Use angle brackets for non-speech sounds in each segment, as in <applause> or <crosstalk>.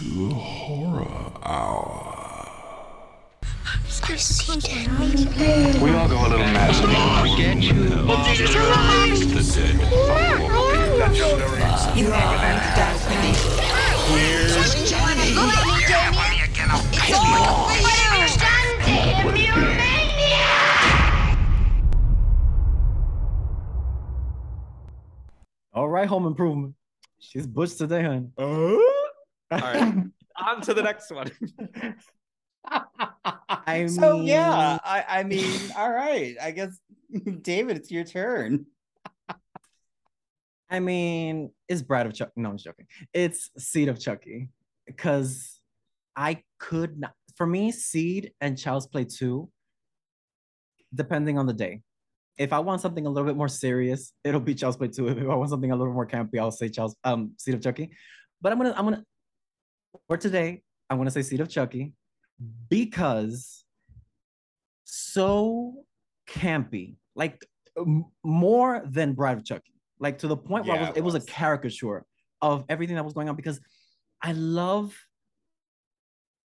to Horror Hour. We all go a little mad. Sometimes. We get you. The dead. All right, home improvement. She's butch today, hon. All right. <laughs> On to the next one. I <laughs> So mean, yeah, I, I mean, all right. I guess <laughs> David, it's your turn. I mean, it's Bride of Chuck. No, I'm just joking. It's Seed of Chucky. Because I could not for me, Seed and Child's Play 2, depending on the day. If I want something a little bit more serious, it'll be Child's Play 2. If I want something a little more campy, I'll say Child's um Seed of Chucky. But I'm gonna I'm gonna for today, I'm gonna say Seed of Chucky because so campy, like more than Bride of Chucky, like to the point where I Yeah, was, it it was a caricature of everything that was going on because I love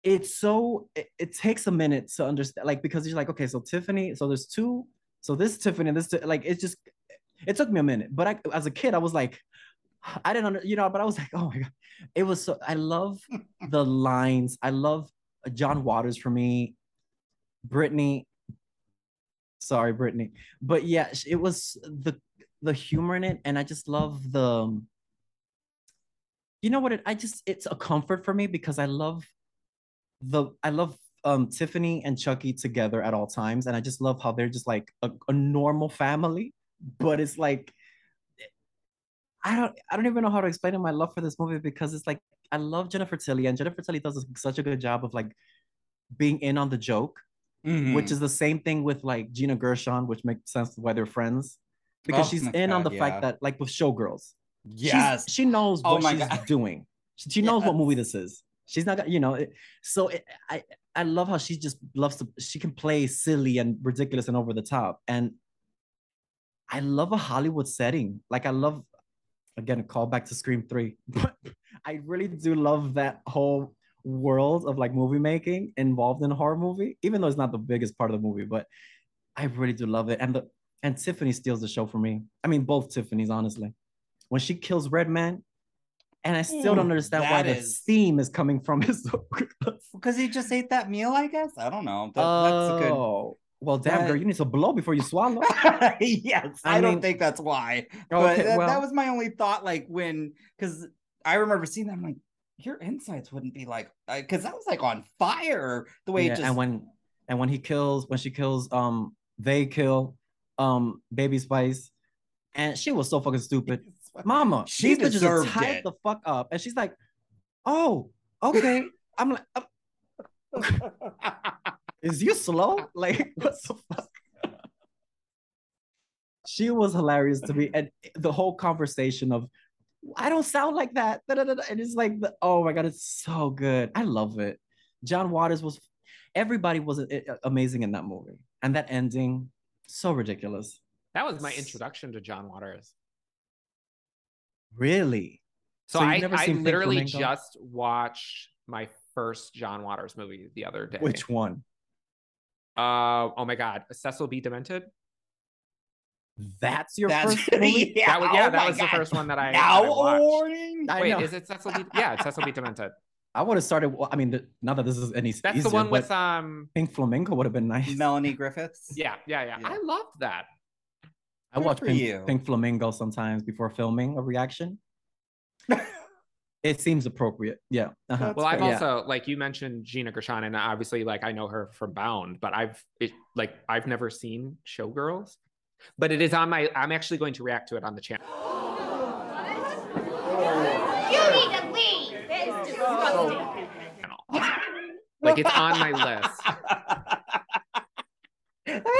it's so it, it takes a minute to understand like because you're like okay so Tiffany so there's two so this Tiffany this like it's just it took me a minute. But I as a kid I was like I didn't under, you know but I was <laughs> like oh my god. It was so I love the lines. I love John Waters for me. Brittany sorry Brittany but yeah it was the the humor in it and I just love the you know what it I just it's a comfort for me because I love the I love um Tiffany and Chucky together at all times and I just love how they're just like a, a normal family but it's like I don't I don't even know how to explain my love for this movie because it's like I love Jennifer Tilly and Jennifer Tilly does such a good job of like being in on the joke Mm-hmm. which is the same thing with like Gina Gershon which makes sense why they're friends because Oh she's in on the yeah. fact that like with showgirls she's- yes. she knows Oh what my she's God. doing. She, she knows what movie this is. She's not you know. It, so it, I I love how she just loves to. She can play silly and ridiculous and over the top, and I love a Hollywood setting. Like I love, again, a call back to Scream Three, <laughs> but I really do love that whole world of like movie making involved in a horror movie, even though it's not the biggest part of the movie, but I really do love it. And the and Tiffany steals the show for me. I mean, both Tiffany's, honestly. When she kills Redman, and I still Ooh, don't understand why that the is- steam is coming from his. <laughs> Because he just ate that meal, I guess. I don't know. That, that's a oh, well, damn, That- girl, you need to blow before you swallow. <laughs> yes, I I, don't think that's why. But Okay, that, well- that was my only thought. Like when, because I remember seeing that. I'm like, your insides wouldn't be like, because that was like on fire. The way Yeah, it just. and when and when he kills, when she kills, um, they kill, um, Baby Spice, and she was so fucking stupid. Mama, She these bitches are deserved tied it. the fuck up, and she's like, "Oh, okay." <laughs> I'm like, uh, "Is you slow? <laughs> Like, what the fuck?" she was hilarious to me, and the whole conversation of, "I don't sound like that," da, da, da, and it's like, the, "Oh my god, it's so good. I love it." John Waters was, everybody was amazing in that movie, and that ending, so ridiculous. That was my introduction to John Waters. Really. So, So I, I literally just watched my first John Waters movie the other day. Which one? Uh oh my god, Cecil B. Demented. That's your That's first <laughs> movie? yeah. That was yeah, oh that my was the first one that I, Now I a watched. warning. I Wait, know. is it Cecil B? Yeah, it's Cecil B. Demented. <laughs> I would have started. well, I mean, the, not that this is any That's easier, the one with um. Pink Flamingo would have been nice. Melanie Griffiths. <laughs> Yeah, yeah, yeah. Yeah. I loved that. I Good watch Pink, you. Pink Flamingo sometimes before filming a reaction. It seems appropriate. Yeah. Uh-huh. Well, I've fair. Yeah. also like you mentioned Gina Gershon, and obviously, like I know her from Bound, but I've it, like I've never seen Showgirls, but it is on my. I'm actually going to react to it on the channel. <gasps> You need to leave. That is disgusting. Like it's on my list. <laughs>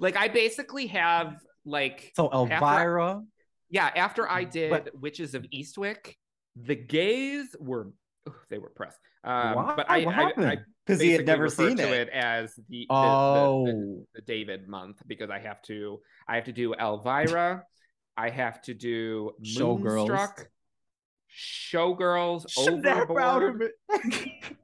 Like I basically have like So after- Elvira. Yeah. After I did But- Witches of Eastwick, the gays were ugh, they were pressed. Um, Why? but I What I, I? Because he had never seen it. it as the the, the, Oh. the, the David month because I have to I have to do Elvira, I have to do Showgirls. Moonstruck, Showgirls of Overboard. <laughs>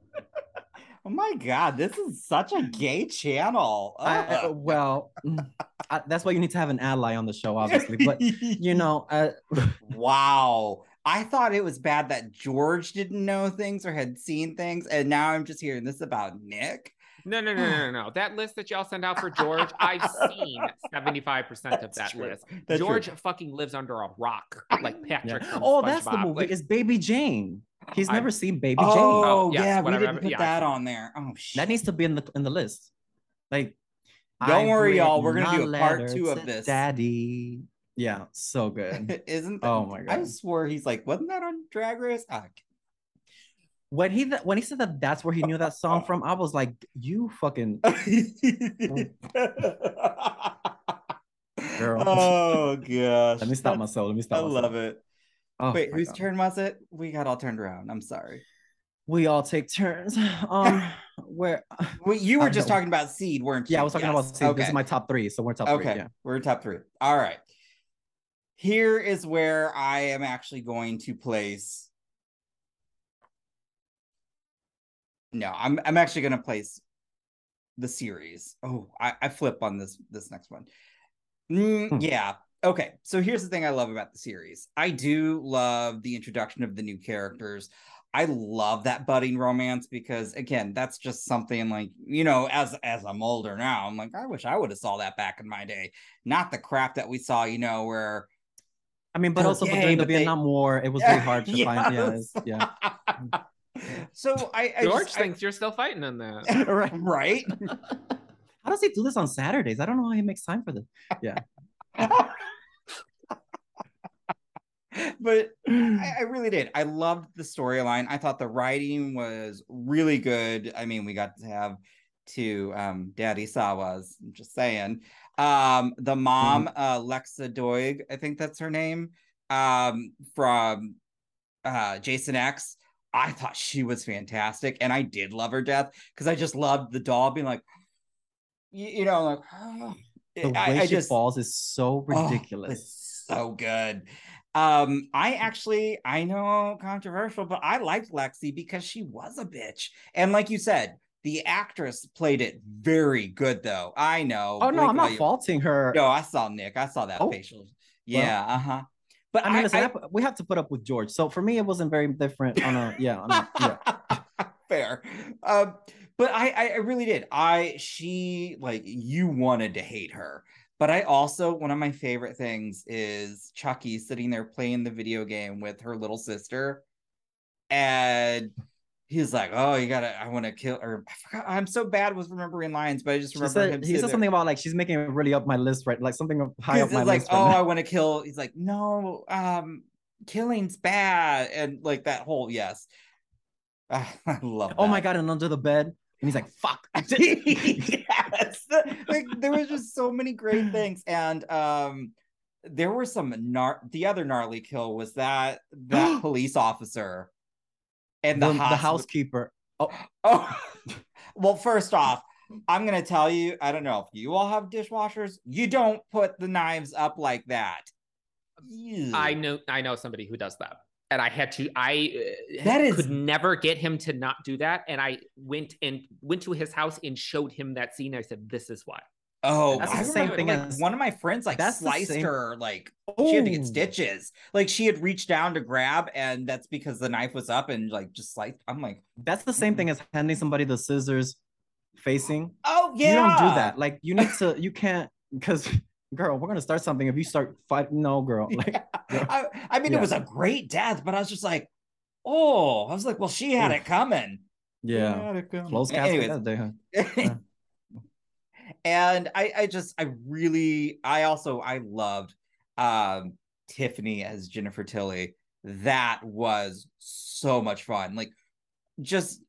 it. Oh my god, this is such a gay channel. I, I- Ugh. well, mm, I, that's why you need to have an ally on the show, obviously. But <laughs> you know, uh, <laughs> wow. I thought it was bad that George didn't know things or had seen things, and now I'm just hearing this about Nick. No, no, no, no, no, no. That list that y'all send out for George, I've seen <laughs> 75% of That's that true. list. That's true. George fucking lives under a rock, like yeah. Patrick. from oh, that's the movie. Like, It's Baby Jane. He's I- never seen Baby Jane. Oh, Oh, yes, yeah, we didn't put Yeah, that on there. Oh shit. That needs to be in the in the list. Like, Don't I've worry, y'all, we're gonna do a part two of this. Daddy. Yeah, so good. <laughs> Isn't Oh my god! I God. swore he's like, wasn't that on Drag Race? Ah, when he when he said that that's where he knew that song from, I was like, you fucking <laughs> Girl. Oh gosh. let me stop That's- myself. Let me I stop myself. love it. Oh Wait, whose God. turn was it? We got all turned around. I'm sorry. We all take turns. <laughs> Um, where? <laughs> Well, you were I just don't- talking about seed, weren't you? Yeah, I was talking Yes. about. See, This is my top three, so we're top three. okay, Yeah. we're top three. All right. Here is where I am actually going to place. No, I'm I'm actually going to place the series. Oh, I, I flip on this this next one. Mm, Hmm. Yeah. Okay. So here's the thing I love about the series. I do love the introduction of the new characters. I love that budding romance because again, that's just something like, you know, as as I'm older now, I'm like, I wish I would have saw that back in my day. Not the crap that we saw, you know, where I mean, but They're also but gay, during the but they- Vietnam War, it was <laughs> very hard to find. Yeah, Yes. yeah. so I, I George just, I- thinks you're still fighting in that. <laughs> right. right. <laughs> How does he do this on Saturdays? I don't know how he makes time for this. <laughs> but I, I really did. I loved the storyline. I thought the writing was really good. I mean, we got to have two um Daddy Sawas. I'm just saying. Um, the mom, uh, Lexa Doig, I think that's her name. Um, from uh Jason X. I thought she was fantastic, and I did love her death because I just loved the doll being like, you, you know, like <sighs> The way I, I she just falls is so Oh, ridiculous. it's so good. Um, I actually I know controversial, but I liked Lexi because she was a bitch. And like you said, the actress played it very good though. I know. oh no, I'm not faulting her. No, I saw Nick. I saw that Oh. facial. Yeah, uh-huh. But I mean, listen, I- I we have to put up with George. So for me, it wasn't very different. On a yeah, on a, yeah. <laughs> fair um but I, I i really did i she like you wanted to hate her but i also one of my favorite things is chucky sitting there playing the video game with her little sister and he's like oh you gotta i want to kill her. i forgot i'm so bad with remembering lines but i just remember him he said there. something about like she's making it really up my list, right? Like something high up my like, list. right oh, now. I want to kill. He's like, no, um, killing's bad, and like that whole yes. <sighs> I love. oh my god, and under the bed, and he's like, "Fuck." <laughs> yes, like there was just so many great things, and um, there were some gnar- The other gnarly kill was that that <gasps> police officer, and the, the, the housekeeper. Oh, <laughs> Oh, well, first off, I'm gonna tell you, I don't know if you all have dishwashers. You don't put the knives up like that. Ew. I know I know somebody who does that. And I had to I uh, That is- could never get him to not do that and I went and went to his house and showed him that scene. I said this is why. Oh, That's I the same thing like, as- one of my friends like That's sliced her like she had to get stitches. Like she had reached down to grab, and that's because the knife was up and like just sliced. I'm like, That's the same thing as handing somebody the scissors facing. oh yeah, You don't do that. Like you need to. You can't because, girl, we're gonna start something. If you start fighting, no, girl. <laughs> Like I, I mean, Yeah. it was a great death, but I was just like, oh, I was like, well, she had it coming. She yeah, had it coming. close casket that day. Huh? And I, I just I really I also I loved um Tiffany as Jennifer Tilly. That was so much fun. Like just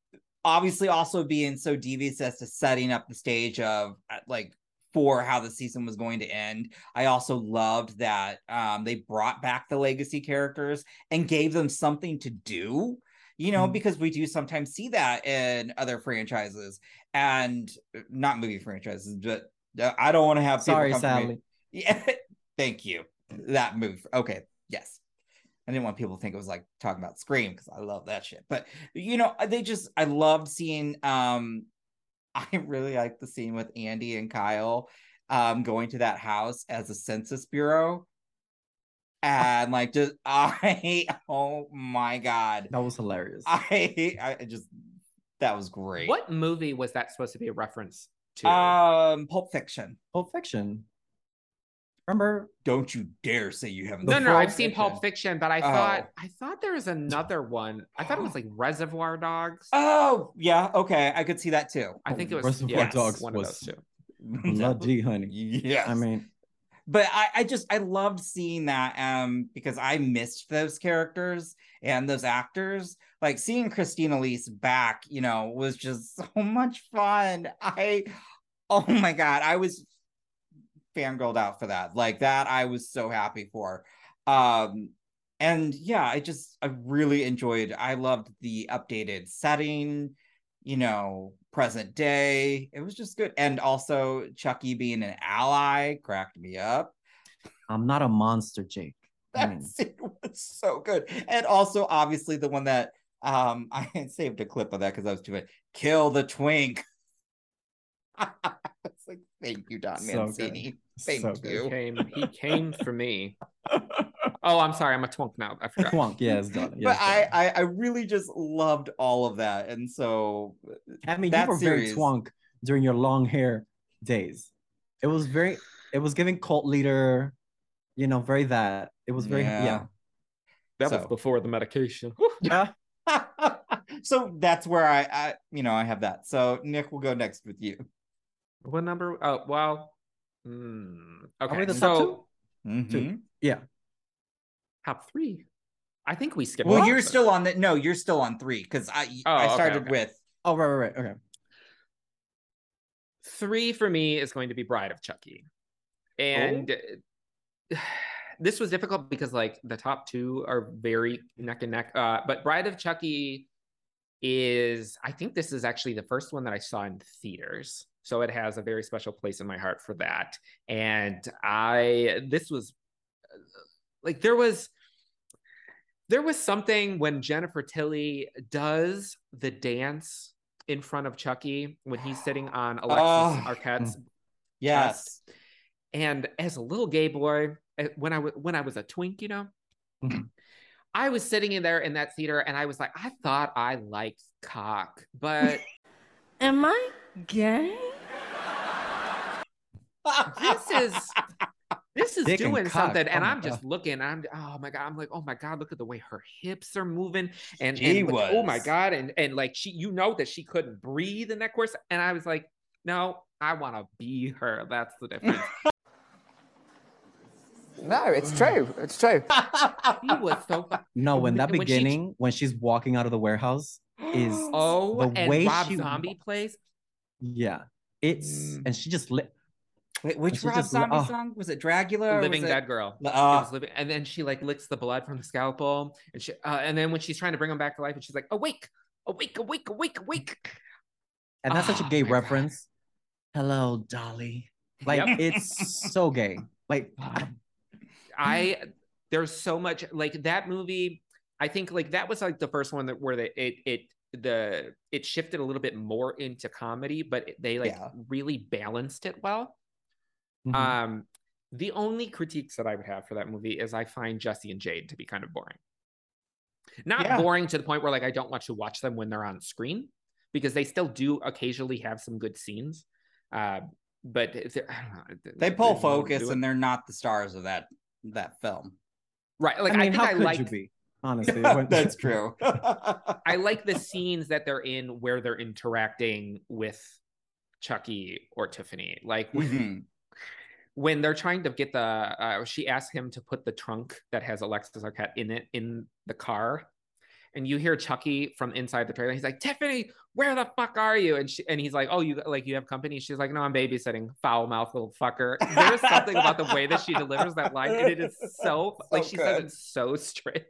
obviously also being so devious as to setting up the stage of uh, like for how the season was going to end. I also loved that um they brought back the legacy characters and gave them something to do. You know, Mhm. because we do sometimes see that in other franchises and uh, not movie franchises, but uh, I don't want to have people Sorry. Sally. Yeah, <laughs> thank you. That move. Okay, yes. I didn't want people to think it was like talking about Scream because I love that shit. But you know, they just I loved seeing um I <laughs> really like the scene with Andy and Kyle um going to that house as a census bureau. And like just <laughs> I oh my god. That was hilarious. I I just that was great. What movie was that supposed to be a reference to? Um Pulp Fiction. Pulp Fiction. Remember? Don't you dare say you haven't no, seen no, I've seen Pulp Fiction, but I thought Oh. I thought there was another one. I thought it was like <gasps> Reservoir Dogs. Oh, yeah, okay. I could see that too. I think it was Reservoir yes, Dogs one was- of those two. Bloody <laughs> honey. Yeah, I mean, but I, I just I loved seeing that um because I missed those characters and those actors. Like seeing Christine Elise back, you know, was just so much fun. I oh my god, I was fangirled out for that. Like that I was so happy for. Um and yeah, I just I really enjoyed I loved the updated setting, you know, present day. It was just good. And also Chucky being an ally cracked me up. I'm not a monster, Jake. <laughs> I mean, That scene was so good. And also obviously the one that um <laughs> I saved a clip of that because I was too bad. Kill the twink. <laughs> it's like thank you, Don So good. Mancini. Thank So good. you. He came, he <laughs> came for me. Oh, I'm sorry, I'm a twunk now. I forgot. Twonk, yeah, it's done. Yeah, but it's done. I, I I really just loved all of that. And so I mean, that you were very series- twonk during your long hair days. It was very, it was giving cult leader, you know, very that. It was very, Yeah. yeah. That So- was before the medication. <laughs> Yeah. <laughs> so that's where I, I you know I have that. So Nick will go next with you. What number? Oh, well. Hmm, okay. we the so top two? Mhm. Yeah. top three. I think we skipped. Well, one, you're but- still on the no, you're still on three because I Oh, I started okay. with Oh, right, right, right. Okay. three for me is going to be Bride of Chucky, and <sighs> this was difficult because like the top two are very neck and neck. Uh, but Bride of Chucky is I think this is actually the first one that I saw in theaters, so it has a very special place in my heart for that. And I this was like there was there was something when Jennifer Tilly does the dance in front of Chucky when he's sitting on Alexis Oh. Arquette's <laughs> yes. and as a little gay boy, eh, when I was when I was a twink, you know, Mhm. I was sitting in there in that theater, and I was like, I thought I liked cock, but <laughs> Am I gay? This is this is Dick doing cock. something, and I'm just looking. I'm oh my god, I'm like, oh my god, look at the way her hips are moving, and, She and look- oh my god, and and like she, you know that she couldn't breathe in that course, and I was like, no, I want to be her. That's the difference. <laughs> No, it's true. It's true. he was so. fu- No, when that When she- beginning, when she's walking out of the warehouse, is <gasps> Oh, The and way Rob she- Zombie plays. yeah, it's Mm. and she just lit. Wait, which Rob Zombie oh. song was it? Dragula? or living was it- dead girl. Uh, living, and then she like licks the blood from the scalpel, and she, uh, and then when she's trying to bring him back to life, and she's like, "Awake, awake, awake, awake, awake." And that's such a Oh gay my God. reference. Hello, Dolly. Like Yep. it's so gay. Like <laughs> I there's so much like that movie. I think like that was like the first one that where the, it it the it shifted a little bit more into comedy, but they like Yeah. really balanced it well. Mhm. Um, the only critiques that I would have for that movie is I find Jesse and Jade to be kind of boring. Not Yeah. boring to the point where like I don't want to watch them when they're on screen because they still do occasionally have some good scenes. Uh, but they're- I don't know. they pull focus and they're not the stars of that that film. right. Like I mean, think how I could like you be? Honestly, <laughs> when- That's <laughs> true. I like the <laughs> scenes that they're in where they're interacting with Chucky or Tiffany. Like Mhm. When they're trying to get the uh, she asks him to put the trunk that has Alexis Arquette in it in the car. And you hear Chucky from inside the trailer. He's like, Tiffany, where the fuck are you? And she, and he's like, Oh, you like you have company? She's like, No, I'm babysitting. Foul mouth little fucker. There's something about the way that she delivers that line, and it is so, <laughs> like So she says good. it so straight.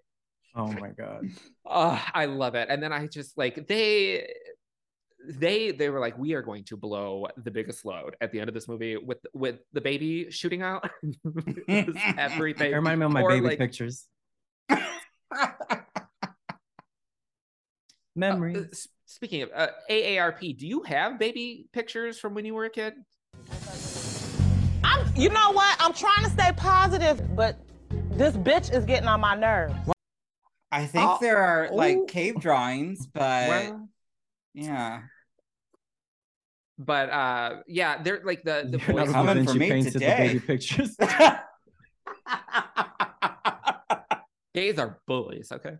oh my god. Oh, I love it. And then I just like they they they were like, we are going to blow the biggest load at the end of this movie with with the baby shooting out. <laughs> It everything. <laughs> It reminded me of my Or, baby like, pictures. <laughs> Memories. Uh, s- speaking of uh, AARP, do you have baby pictures from when you were a kid? I'm, you know what? I'm trying to stay positive, but this bitch is getting on my nerves. I think Oh, there are like oh. cave drawings, but Well, yeah. but uh, yeah, they're like the the You're not voice. a Coming for me painted the baby pictures. <laughs> Gays are bullies. Okay.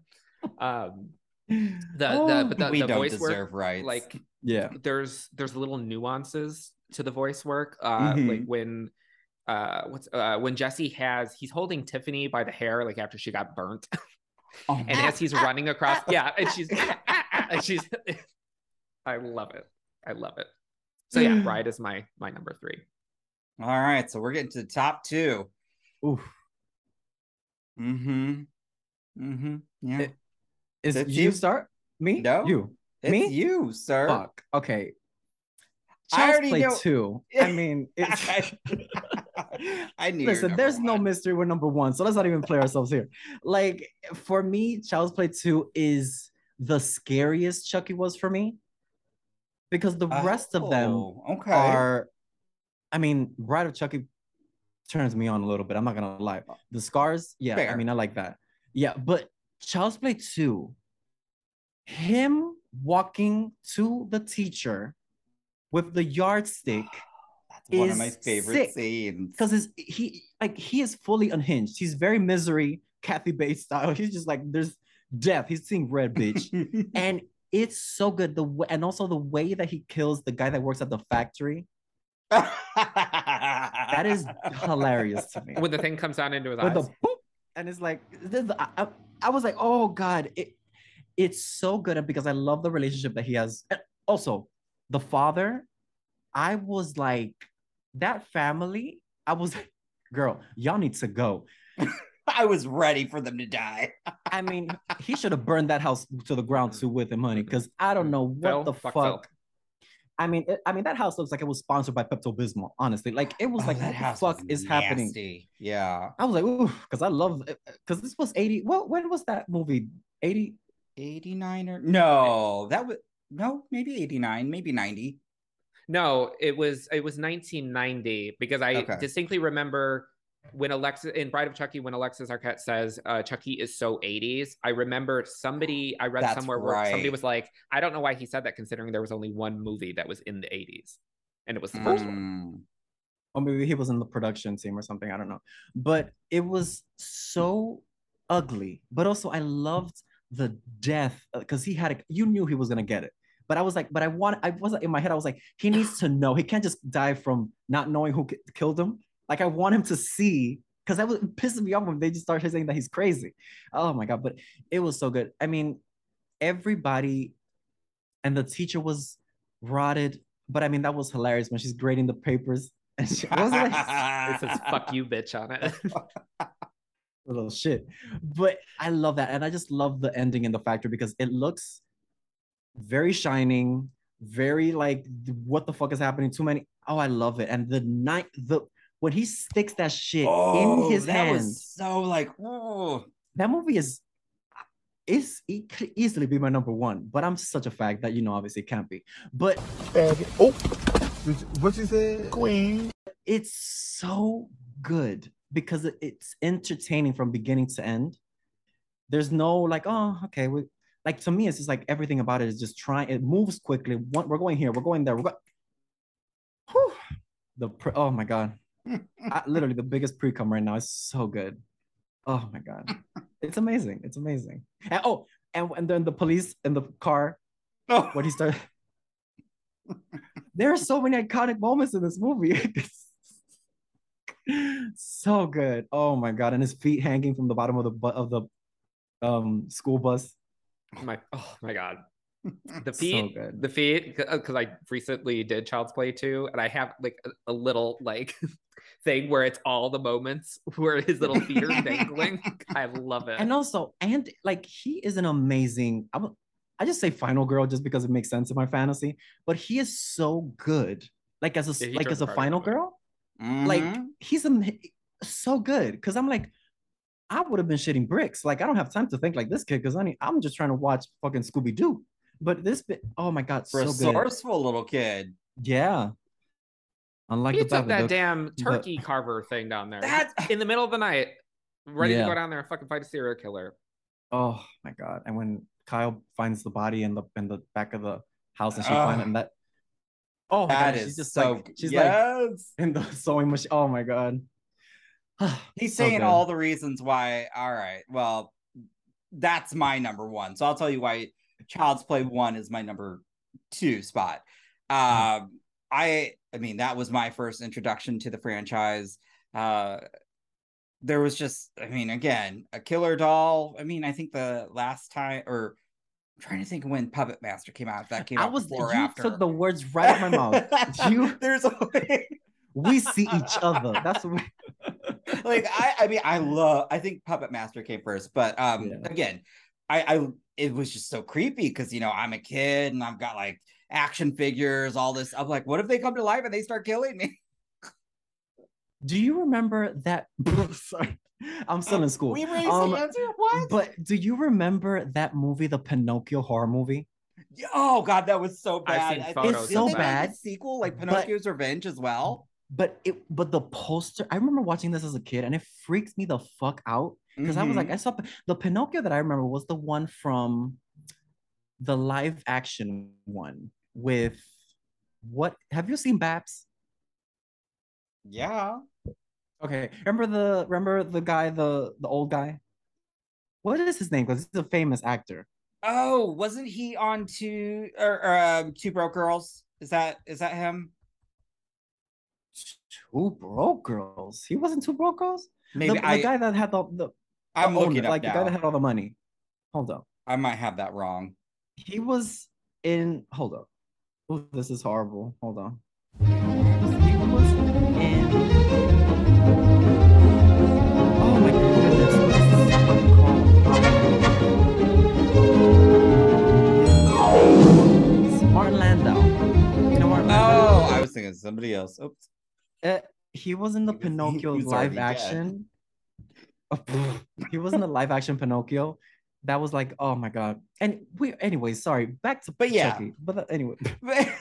Um, the the Oh, but the, we the don't voice deserve work, rights. like yeah. there's there's little nuances to the voice work. Uh, Mhm. like when uh what's uh when Jesse has he's holding Tiffany by the hair like after she got burnt, Oh, and as he's running across, yeah, and she's <laughs> and she's I love it. I love it. So yeah, Bride is my my number three. all right, so we're getting to the top two. Oof. Mm-hmm. Mm-hmm. Yeah. It- Is That's you you? start? Me? No. You. it's me? you, sir. Fuck. Okay. I Child's already Play know- 2. I <laughs> mean, it's I <laughs> knew. Listen, number there's no mystery. We're number one, so let's not even play ourselves here. Like for me, Child's Play Two is the scariest Chucky was for me, because the rest of them Oh, okay. are. I mean, Bride of Chucky turns me on a little bit. I'm not gonna lie. Oh. The scars, yeah, I mean, I like that. Yeah, but Child's Play Two, him walking to the teacher with the yardstick <sighs> That's one of my favorite sick. scenes. because he like he is fully unhinged. He's very misery, Kathy Bates style. <laughs> He's just like there's death. He's seeing red, bitch, <laughs> and it's so good. The way, and also the way that he kills the guy that works at the factory. That is hilarious to me. When the thing comes down into his With eyes. the boop, and it's like this, I, I, I was like, oh god, it, it's so good because I love the relationship that he has. And Also, the father, I was like, that family. I was, like, girl, y'all need to go. <laughs> I was ready for them to die. <laughs> I mean, he should have burned that house to the ground too with him, honey, because I don't mm-hmm. know what Phil, the fuck fuck. I mean, it, I mean that house looks like it was sponsored by Pepto Bismol. Honestly, like it was Oh, like that what house the fuck was is happening? Yeah. I was like, ooh, because I love eh, eh, because this was eighty. Well, when was that movie? Eighty. 89 or no, that was no, maybe 89, maybe 90. No, it was it was 1990 because I Okay. distinctly remember when Alexis in Bride of Chucky when Alexis Arquette says uh, Chucky is so 80s. I remember somebody I read That's somewhere where somebody was like, I don't know why he said that considering there was only one movie that was in the 80s, and it was the first one. Mm. or maybe he was in the production team or something. I don't know. But it was so ugly. But also, I loved the death because he had a, you knew he was gonna get it. But I was like, but I want, I wasn't in my head. I was like, he needs to know. He can't just die from not knowing who ki- killed him. Like I want him to see because that was pissing me off when they just started saying that he's crazy. Oh my god! But it was so good. I mean, everybody, and the teacher was rotted. But I mean, that was hilarious when she's grading the papers <laughs> and she was like? <laughs> It says "fuck you, bitch" on it. <laughs> little shit. But I love that. And I just love the ending in the factory because it looks very shining, very like what the fuck is happening? Too many. Oh, I love it. And the night the when he sticks that shit in oh, his Oh, that hand, was so like, oh, that movie is is it could easily be my number one, but I'm such a fact that you know obviously it can't be. But Oh, what you said? Queen. it's so good because it's entertaining from beginning to end. There's no like, oh, okay, we like to me, it's just like everything about it is just trying. It moves quickly. One, we're going here, we're going there. We're go- Whew. the pre- oh my god, I, literally the biggest pre cum right now is so good. Oh my god, it's amazing. It's amazing. And oh, and and then the police in the car oh. when he started. there are so many iconic moments in this movie. <laughs> so good. Oh my god! And his feet hanging from the bottom of the bu- of the um school bus. my oh my god the <laughs> So feet good. the feet because i recently did child's play too and i have like a, a little like <laughs> thing where it's all the moments <laughs> where his little feet are dangling i love it And also, and like he is an amazing. I I just say final girl just because it makes sense in my fantasy. But he is so good. Like as a Yeah, like as a final girl. Like Mhm. he's am- so good because I'm like, I would have been shitting bricks. Like I don't have time to think like this kid because I'm just trying to watch fucking Scooby Doo. But this bit, oh my god, so good. Resourceful little kid. Yeah. Unlike You the took that Babadook, damn but- turkey carver thing down there That's- in the middle of the night, ready Yeah. to go down there and fucking fight a serial killer. Oh my god! And when Kyle finds the body in the in the back of the house, and she Oh. finds and that oh my That god, is she's just so. like she's yes. like in the sewing machine. Oh my god. <sighs> He's saying good. all the reasons why. All right. Well, that's my number one. So I'll tell you why Child's Play one is my number two spot. Um, I I mean that was my first introduction to the franchise. Uh, there was just I mean again a killer doll. I mean I think the last time or I'm trying to think when Puppet Master came out. That came I out was before you after. took the words right out of my mouth. <laughs> You There's a way. <laughs> we see each other. That's what we, <laughs> like I I mean I love I think Puppet Master came first, but um Yeah. again, I I it was just so creepy because you know I'm a kid and I've got like action figures, all this. I'm like, what if they come to life and they start killing me? <laughs> do you remember that? <laughs> Sorry, I'm still in school. We raised Um, hands here. What? But do you remember that movie, the Pinocchio horror movie? oh god, that was so I've bad. seen It's so Didn't they make a bad, sequel like but- Pinocchio's Revenge as well. But it, but the poster. I remember watching this as a kid, and it freaked me the fuck out because I was like, Mhm. I saw the Pinocchio that I remember was the one from the live action one with what? Have you seen Babs? yeah. Okay, remember the remember the guy, the the old guy. What is his name? Because he's a famous actor. Oh, wasn't he on two or, or um, Two Broke Girls? Is that is that him? Two broke girls. He wasn't two broke girls. Maybe the, I. the guy that had the the, I'm looking up like now. the guy that had all the money. Hold up. I might have that wrong. He was in. Hold up. Oh, this is horrible. Hold on. He was in. Oh my goodness. What is this called? Martin Landau. You know Martin Landau? Oh, I was thinking somebody else. Oops. Uh, he was in the He was- Pinocchio live action. dead. <laughs> he was in the live action Pinocchio. That was like, oh my god. And we, anyway, sorry. Back to But yeah. Chucky. But uh, anyway, <laughs>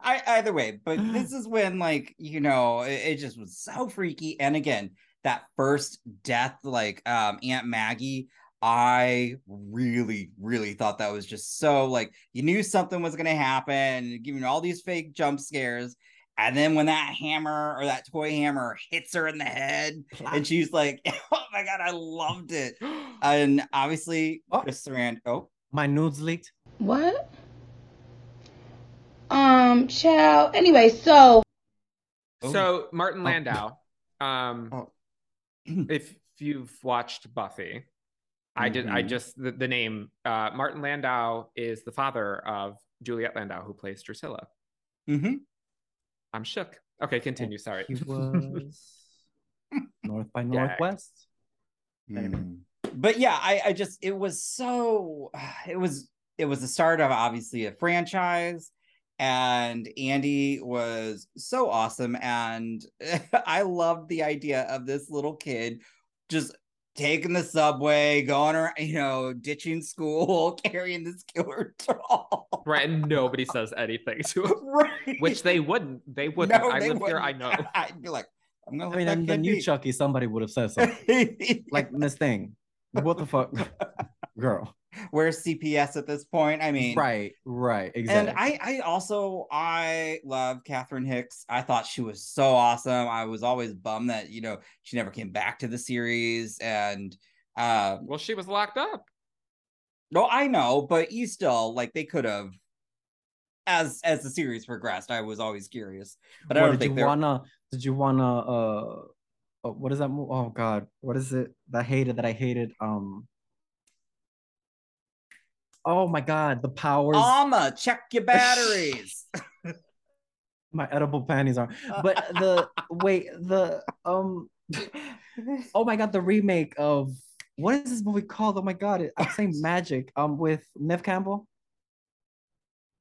I either way, but this is when like you know it, it just was so freaky. And again, that first death, like um Aunt Maggie, I really, really thought that was just so like you knew something was gonna happen, giving all these fake jump scares. And then when that hammer or that toy hammer hits her in the head, and she's like, <laughs> "Oh my god, I loved it!" <gasps> And obviously, Oh. Chris Sarand. Oh, my nudes leaked. What? Um, child. Anyway, so Oh. So Martin Oh. Landau, um, Oh. <clears throat> if you've watched Buffy, I did. I Mhm. just the, the name uh, Martin Landau is the father of Juliet Landau, who plays Drusilla. hmm I'm shook. Okay, continue. Sorry. He <laughs> was North by Dag. Northwest. Anyway. Mm. But yeah, I, I just it was so <sighs> it was it was the start of obviously a franchise, and Andy was so awesome, and <laughs> I loved the idea of this little kid just taking the subway, going around, you know, ditching school, <laughs> carrying this killer doll. Right, and nobody <laughs> says anything to him, right. which they wouldn't. They wouldn't. I they live here. I know. <laughs> I'd be like, I'm gonna I mean, that in the kid new. Chucky, somebody would have said something. like this Thing. What the fuck, girl? <laughs> Where's CPS at this point? I mean, Right, right, exactly. And I, I also, I love Catherine Hicks. I thought she was so awesome. I was always bummed that you know she never came back to the series. And um, Well, she was locked up. no, I know, but you still like they could have. As as the series progressed, I was always curious, but I don't did think you wanna? Did you wanna? Uh, uh, what is that? Mo- oh God, what is it? That I hated. That I hated. Um. Oh my God, the powers. Alma, check your <laughs> batteries. my edible panties are. But the <laughs> wait, the um. Oh my God, the remake of what is this movie called? Oh my God, it- I'm saying Magic. Um, with Neve Campbell.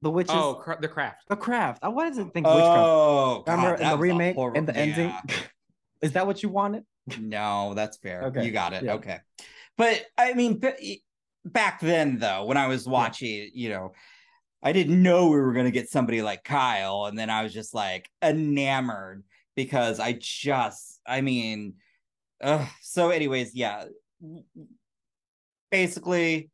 The witches. Oh, cra- the craft. The craft. I wanted to think witchcraft. oh, God, Remember in the remake horrible- and the ending? <laughs> Is that what you wanted? No, that's fair. Okay, You got it. yeah. Okay. But I mean, b- back then, though, when I was watching, you know, I didn't know we were going to get somebody like Kyle. And then I was just like enamored because I just, I mean, ugh. so, anyways, yeah. Basically,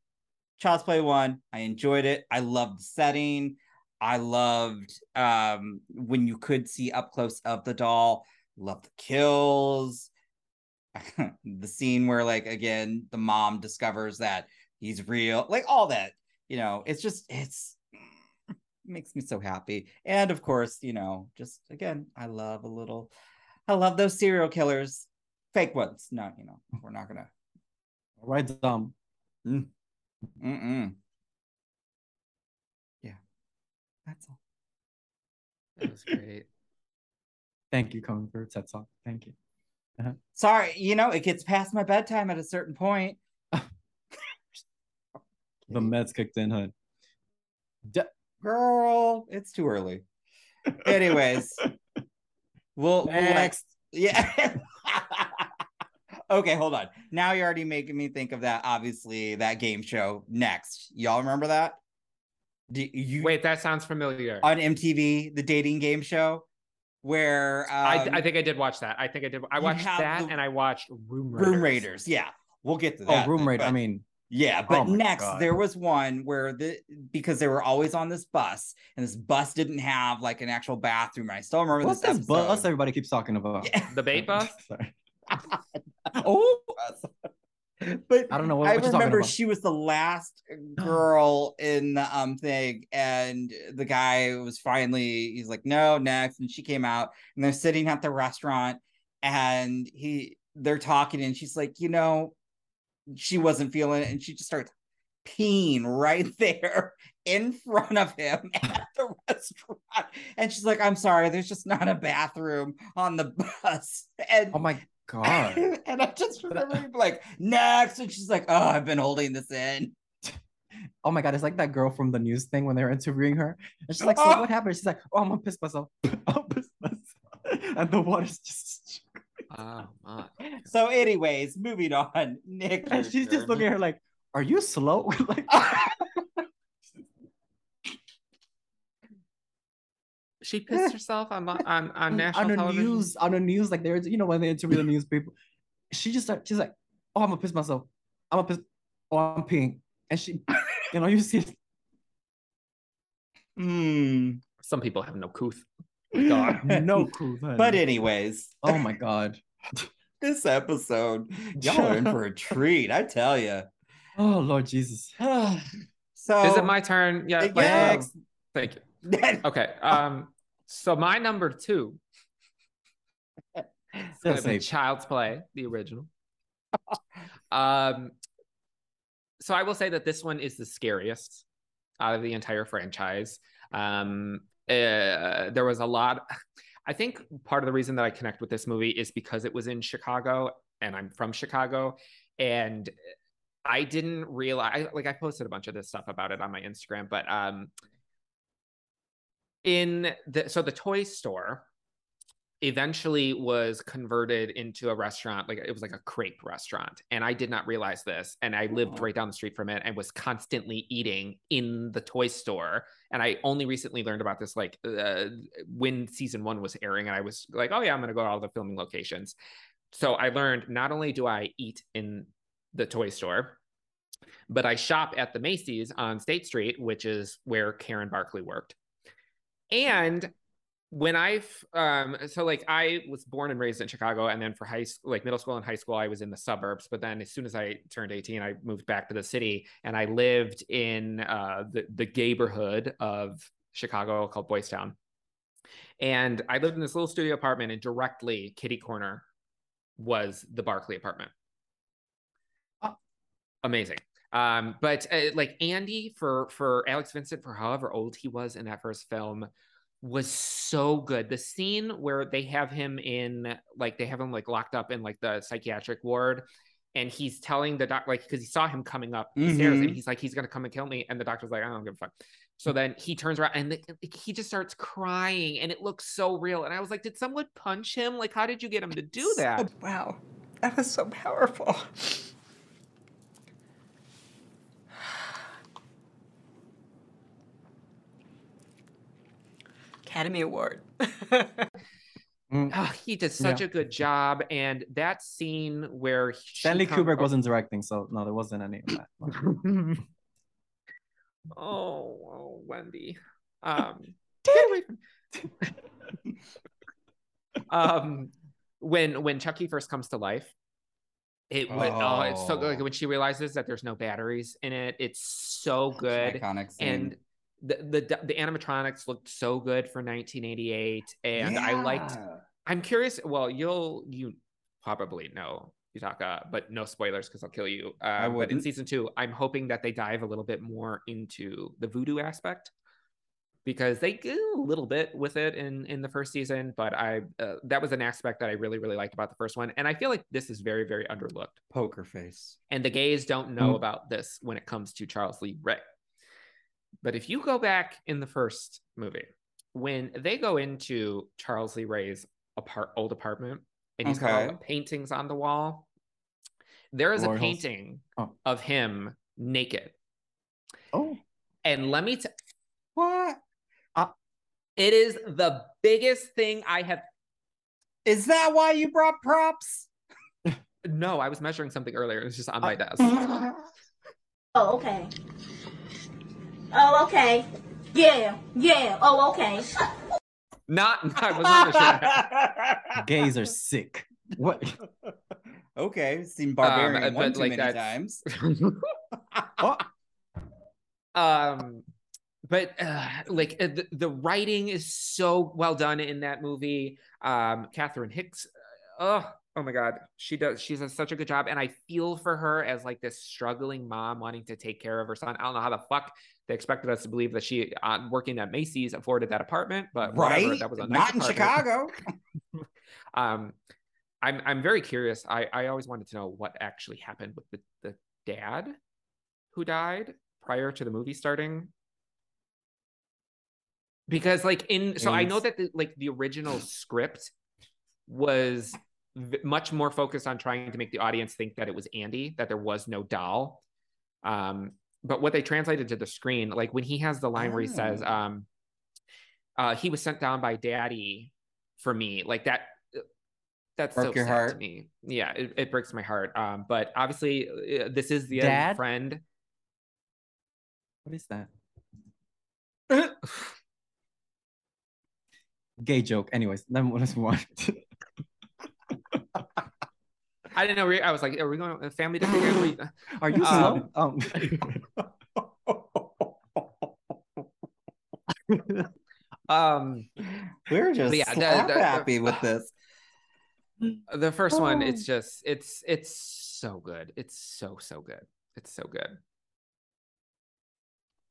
Child's Play one, I enjoyed it. I loved the setting. I loved um when you could see up close of the doll. Loved the kills. <laughs> the scene where like again the mom discovers that he's real. Like all that. You know, it's just it's makes me so happy. And of course, you know, just again, I love a little I love those serial killers. Fake ones. No, you know, we're not gonna All right, Dom. Mm. Mm-mm. Yeah. That's all. That was great. Thank you, coming for TED Talk. Thank you. Uh-huh. Sorry, you know, it gets past my bedtime at a certain point. The Mets kicked in, hood. De- Girl, it's too early. Anyways, <laughs> we'll we'll let- Next. yeah. <laughs> okay, hold on. Now you're already making me think of that. Obviously, that game show next. Y'all remember that? Do you Wait, that sounds familiar. on MTV, the dating game show, where um, I, I think I did watch that. I think I did. I watched that the- and I watched Room Raiders. Room Raiders. Yeah, we'll get to that. Oh, room rate. I mean, Yeah, but Oh next God. there was one where the because they were always on this bus, and this bus didn't have like an actual bathroom. And I still remember what's this this bus everybody keeps talking about? Yeah. The bait <laughs> bus? Sorry. <laughs> oh, but I don't know what, I what you're remember about. she was the last <gasps> girl in the um thing, and the guy was finally he's like, no, next, and she came out, and they're sitting at the restaurant, and he they're talking, and she's like, you know, she wasn't feeling it, and she just starts peeing right <laughs> there in front of him <laughs> at the restaurant, and she's like, I'm sorry, there's just not a bathroom on the bus, and Oh my god. <laughs> and I just uh, remember like, next. And she's like, oh, I've been holding this in. Oh my god, it's like that girl from the news thing when they were interviewing her. And she's like, So Oh. what happened? She's like, Oh, I'm gonna piss myself. I'll piss myself. And the water's just Oh my. So, anyways, moving on. <laughs> Nick. and she's just looking at her like, Are you slow? <laughs> like <laughs> She pissed herself on on on national on the television. news, on the news, like they're you know when they interview the news people. She just start, she's like, Oh, I'm gonna piss myself. I'm gonna piss oh I'm peeing. And she you know, you see Hmm. Some people have no couth. God. <laughs> no clue. then. But, anyways, oh my god. <laughs> this episode, y'all are in for a <laughs> treat. I tell you. Oh Lord Jesus. <sighs> so, Is it my turn? Yeah. like, Yes. Thank you. Okay. Um. So my number two is gonna be Child's Play, the original. um. So I will say that this one is the scariest out of the entire franchise. Um. Uh, there was a lot. <laughs> I think part of the reason that I connect with this movie is because it was in Chicago, and I'm from Chicago, and I didn't realize. Like I posted a bunch of this stuff about it on my Instagram, but um in the so the toy store eventually was converted into a restaurant like it was like a crepe restaurant and i did not realize this and i lived right down the street from it and was constantly eating in the toy store and i only recently learned about this like uh, when season one was airing and i was like oh yeah i'm gonna go to all the filming locations. So i learned not only do i eat in the toy store but i shop at the macy's on state street which is where karen barclay worked and when I've um so like I was born and raised in Chicago and then for high school like middle school and high school I was in the suburbs but then as soon as I turned 18 I moved back to the city and I lived in uh the the neighborhood of Chicago called Boys Town. And I lived in this little studio apartment and directly kitty corner was the Barclay apartment. Amazing. Um, but uh, like Andy for for Alex Vincent for however old he was in that first film was so good. The scene where they have him in like they have him like locked up in like the psychiatric ward and he's telling the doc like because he saw him coming up the stairs and Mhm. he's like he's gonna come and kill me and the doctor's like I don't give a fuck. So then he turns around and he just starts crying and it looks so real and I was like did someone punch him like how did you get him to do that? Wow. That was so powerful. Academy Award. <laughs> Oh, he did such Yeah. a good job, and that scene where Stanley come- Kubrick wasn't directing, so no, there wasn't any of that. Oh, <laughs> <laughs> oh, Wendy. Um, get away from- um, when when Chucky first comes to life, it would oh. it's so good Oh. when she realizes that there's no batteries in it. It's so good, Iconic scene. and the, the the animatronics looked so good for 1988, and I liked. I'm curious. Well, you'll you probably know Yutaka, but no spoilers because I'll kill you. Um, but in season two, I'm hoping that they dive a little bit more into the voodoo aspect because they do a little bit with it in in the first season. But I uh, that was an aspect that I really really liked about the first one, and I feel like this is very very underlooked. Poker face. And the gays don't know Mm. about this when it comes to Charles Lee Ray. But if you go back in the first movie, when they go into Charles Lee Ray's apart old apartment and he's got all the paintings on the wall, there is Glory a painting Oh. of him naked. Oh, And let me tell What? Uh, it is the biggest thing I have Is that why you brought props? <laughs> no, I was measuring something earlier. It was just on my uh, desk. <laughs> Oh, okay. Oh, okay. Yeah, yeah. Oh, okay. Not I was not measuring. gays are sick. What? okay, seen Barbarian Um, one too like, many that's- times. Oh, <laughs> um but uh, like uh, the, the writing is so well done in that movie um catherine hicks uh, oh oh my god she does she does such a good job and i feel for her as like this struggling mom wanting to take care of her son i don't know how the fuck they expected us to believe that she uh, working at macy's afforded that apartment but whatever, right? that was a nice Not in apartment. Chicago. <laughs> um i'm i'm very curious i i always wanted to know what actually happened with the the dad who died prior to the movie starting because like in so i know that the, like the original script was v- much more focused on trying to make the audience think that it was andy that there was no doll um but what they translated to the screen like when he has the line where he says Oh. um uh he was sent down by daddy for me like that that's Broke so sad heart? to me yeah it, it breaks my heart um but obviously uh, this is the uh, Dad? friend what is that? <laughs> Gay joke. Anyways, then let's move on. <laughs> I didn't know. we- I was like, "Are we going to a family dinner?" here? We- <laughs> Are you Um, slow? <laughs> Um, um, We're just But yeah, the- slap the- the- happy with this. the first one, Oh. it's just, it's, it's so good. It's so, so good. It's so good.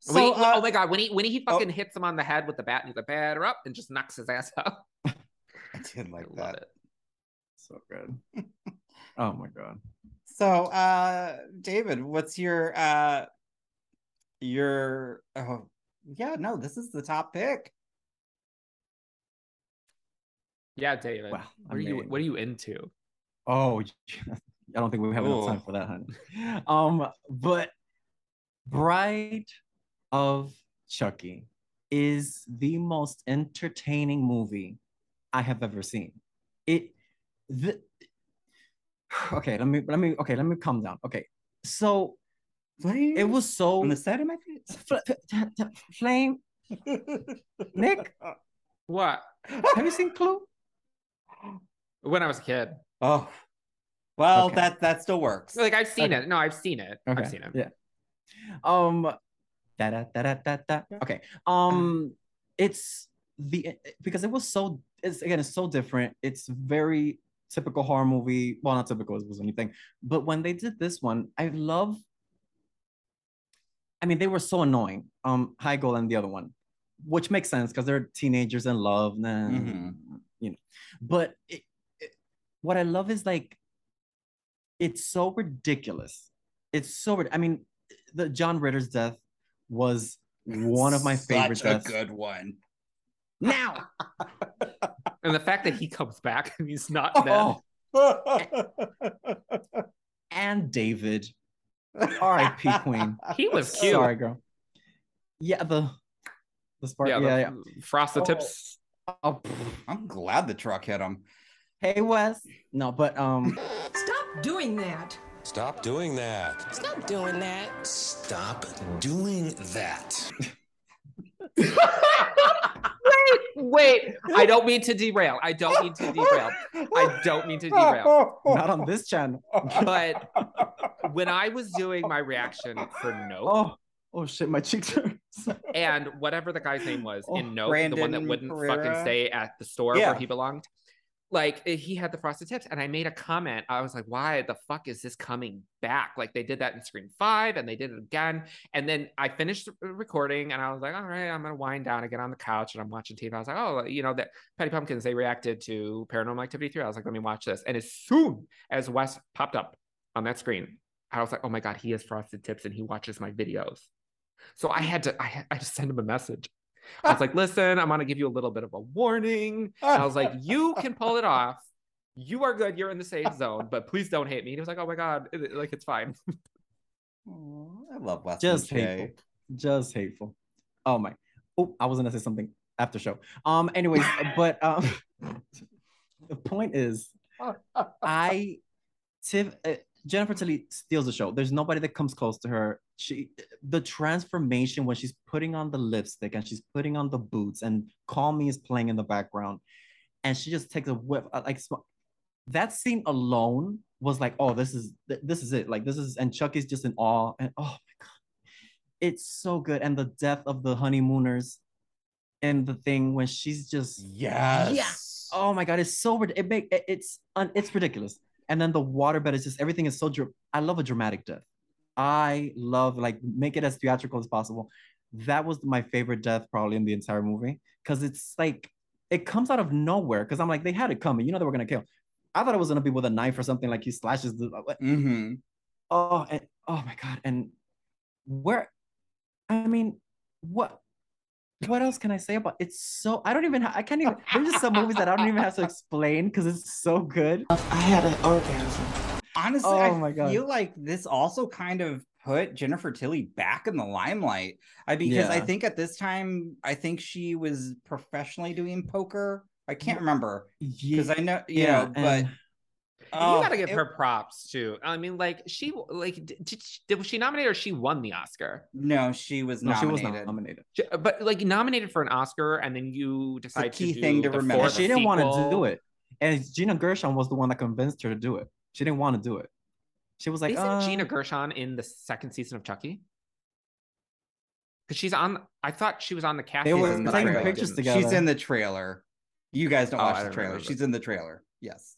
So, when he, uh, oh my god, when he when he oh. fucking hits him on the head with the bat and he's like, batter up and just knocks his ass up I didn't like I love that. It. so good. Oh my god. So, uh, David, what's your uh, your? Oh, yeah, no, this is the top pick. Yeah, David. Well, what I are you what are you into? Oh, <laughs> I don't think we have enough time for that, honey. Um, but Bride of Chucky is the most entertaining movie I have ever seen. It the okay, let me let me okay, let me calm down. Okay, so Flame it was so on the side of my face. Fl- f- f- flame. <laughs> Nick, What? have you seen Clue? When I was a kid. Oh, well, Okay. that that still works. Like I've seen Okay. it. No, I've seen it. Okay. I've seen it. Yeah. Um da da da da da da. Okay. Um it's the because it was so it's again it's so different. It's very typical horror movie. Well, not typical it was anything. But when they did this one, I love I mean, they were so annoying. Um, Heigl and the other one, which makes sense because they're teenagers in love, nah, Mhm. you know. But it, it- what I love is like, it's so ridiculous. It's so. I mean, the John Ritter's death was one of my favorite Such a deaths. good one. Now, <laughs> And the fact that he comes back <laughs> and he's not oh, dead. <laughs> and David. R.I.P. <laughs> Queen. He was cute. Sorry, girl. Yeah, the the spark. Yeah, Yeah, the yeah. frosted Oh. tips. Oh, pff. I'm glad the truck hit him. hey Wes. No, but um, Stop doing that. Stop doing that. Stop doing that. Stop doing that. Wait, wait. I don't mean to derail. I don't mean to derail. I don't mean to derail. not on this channel. But when I was doing my reaction for Nope, Oh, oh shit, my cheeks are. and whatever the guy's name was Oh, in Nope, the one that wouldn't Perea? fucking stay at the store Yeah. where he belonged, like eh, he had the frosted tips, and I made a comment. I was like, "Why the fuck is this coming back?" Like they did that in Scream Five, and they did it again. And then I finished recording, and I was like, "All right, I'm gonna wind down and get on the couch, and I'm watching TV." I was like, "Oh, you know that Petty Pumpkins they reacted to Paranormal Activity three. I was like, "Let me watch this." And as soon as Wes popped up on that screen, I was like, "Oh my god, he has frosted tips, and he watches my videos." So I had to, I, had- I just sent him a message. I was like, listen, I'm gonna give you a little bit of a warning. And I was like, you can pull it off. You are good. You're in the safe zone, but please don't hate me. And he was like, oh my god, it- like it's fine. Aw, I love Wesley just J. hateful just hateful oh my oh i was gonna say something after show um anyways <laughs> but um <laughs> the point is i Tiff, uh, jennifer tilly steals the show. There's nobody that comes close to her. She the transformation when she's putting on the lipstick and she's putting on the boots and call me is playing in the background and she just takes a whip uh, like that scene alone was like oh this is this is it. Like this is and chucky's just in awe and oh my god. It's so good. And the death of the honeymooners and the thing when she's just Yes. yeah. Oh my god. It's so it make it- it's it's ridiculous and then the waterbed is just everything is so dra- i love a dramatic death. I love like make it as theatrical as possible. That was my favorite death probably in the entire movie because it's like it comes out of nowhere because i'm like they had it coming you know they were gonna kill. I thought it was gonna be with a knife or something like he slashes the Mm-hmm. oh and oh my god and where i mean what what else can i say about it's so i don't even ha- i can't even there's just some movies that i don't even have to explain because it's so good I had an orgasm. Honestly, Oh I my God. feel like this also kind of put Jennifer Tilly back in the limelight. I because I think at this time, I think she was professionally doing poker. I can't remember because I know you Yeah, know, but and- oh, you gotta give it- her props too. I mean, like she like did, did, she, did was she nominated or she won the Oscar? No, she was no she was not nominated She- but like nominated for an Oscar, and then you decide key to do thing to the remember. she didn't want to do it and gina gershon was the one that convinced her to do it she didn't want to do it she was like Isn't uh, Gina Gershon in the second season of Chucky? Because she's on. I thought she was on the cast. They were She's in the taking trailer. pictures together. She's in the trailer. You guys don't Oh, watch the don't trailer. remember. She's in the trailer. Yes.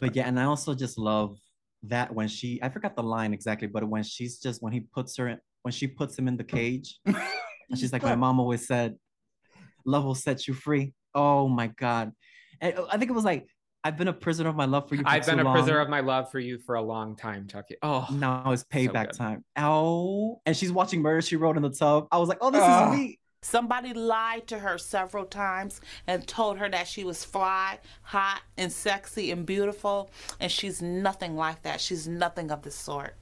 But yeah and i also just love that when she i forgot the line exactly but when she's just when he puts her in when she puts him in the cage <laughs> and she's like my mom always said love will set you free. Oh my god. And uh, i think it was like i've been a prisoner of my love for you for I've been a prisoner of my love for you for a long time, Chucky. Oh, now it's payback good. time. Oh, and she's watching murder she wrote in the tub. I was like oh this Oh. is me Somebody lied to her several times and told her that she was fly, hot, and sexy and beautiful, and she's nothing like that. She's nothing of the sort.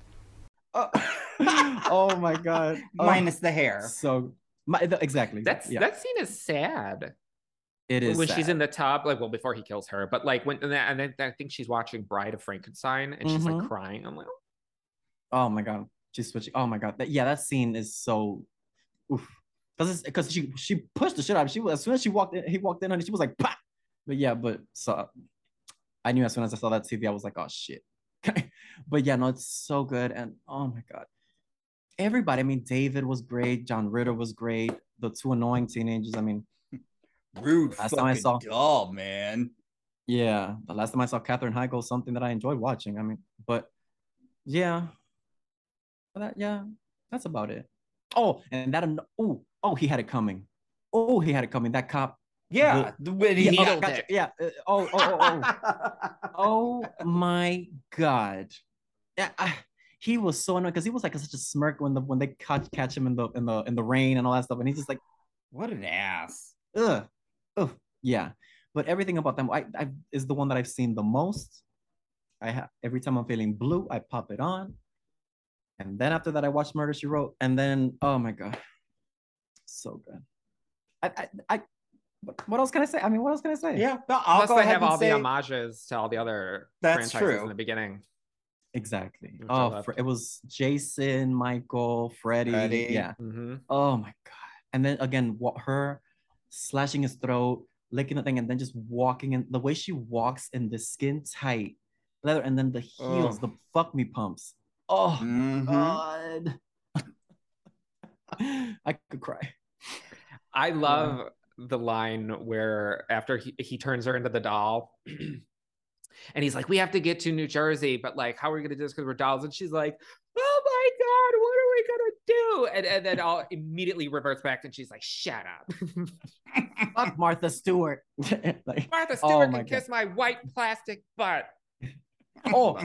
oh, <laughs> oh my god Oh, <laughs> Minus the hair. so my, the- exactly that's yeah that scene is sad. it is when she's in the tub, like well before he kills her, but like when and then, and then I think she's watching Bride of Frankenstein and she's like Mhm. crying. I'm like, Oh my god, she's switching. Oh my god, that, yeah, that scene is so, oof, because because she she pushed the shit out. of him. She was as soon as she walked in, he walked in, and she was like, but yeah, but so I knew as soon as I saw that TV, I was like, oh shit. <laughs> but yeah, no, it's so good, and oh my god, everybody. I mean, David was great. John Ritter was great. The two annoying teenagers. I mean, Rude Last time I saw- doll, man. yeah, the last time I saw Katherine Heigl, something that I enjoyed watching. I mean, but yeah, but that yeah, that's about it. Oh, and that oh oh he had it coming. Oh, he had it coming. That cop. Yeah, the, when he, Yeah, oh, gotcha. yeah. uh, Oh, oh, oh, oh. oh my god. Yeah, I, he was so annoying because he was like such a smirk when the when they catch catch him in the in the in the rain and all that stuff, and he's just like, what an ass. ugh, ugh, yeah. but everything about them I, I is the one that I've seen the most. I have every time I'm feeling blue, I pop it on. And then after that, I watched Murder She Wrote, and then oh my god, so good. I I, I what- what else can I say? I mean, what else can I say? Yeah, no, I'll Plus, go they ahead have and all say the homages to all the other That's franchises true. in the beginning. exactly. Oh. Fre- it was Jason, Michael, Freddie. Freddie. Yeah. Mhm. Oh my god! And then again, what her slashing his throat, licking the thing, and then just walking in the way she walks in the skin tight leather, and then the heels, Ugh. the fuck me pumps. Oh Mhm. god! <laughs> I could cry. I love the line where after he, he turns her into the doll <clears throat> and he's like, We have to get to New Jersey, but like, how are we gonna do this because we're dolls? And she's like, Oh my god, what are we gonna do? And, and then I'll immediately reverts back and she's like, Shut up. <laughs> Fuck Martha Stewart. <laughs> like, Martha Oh Stewart my can God. kiss my white plastic butt. oh,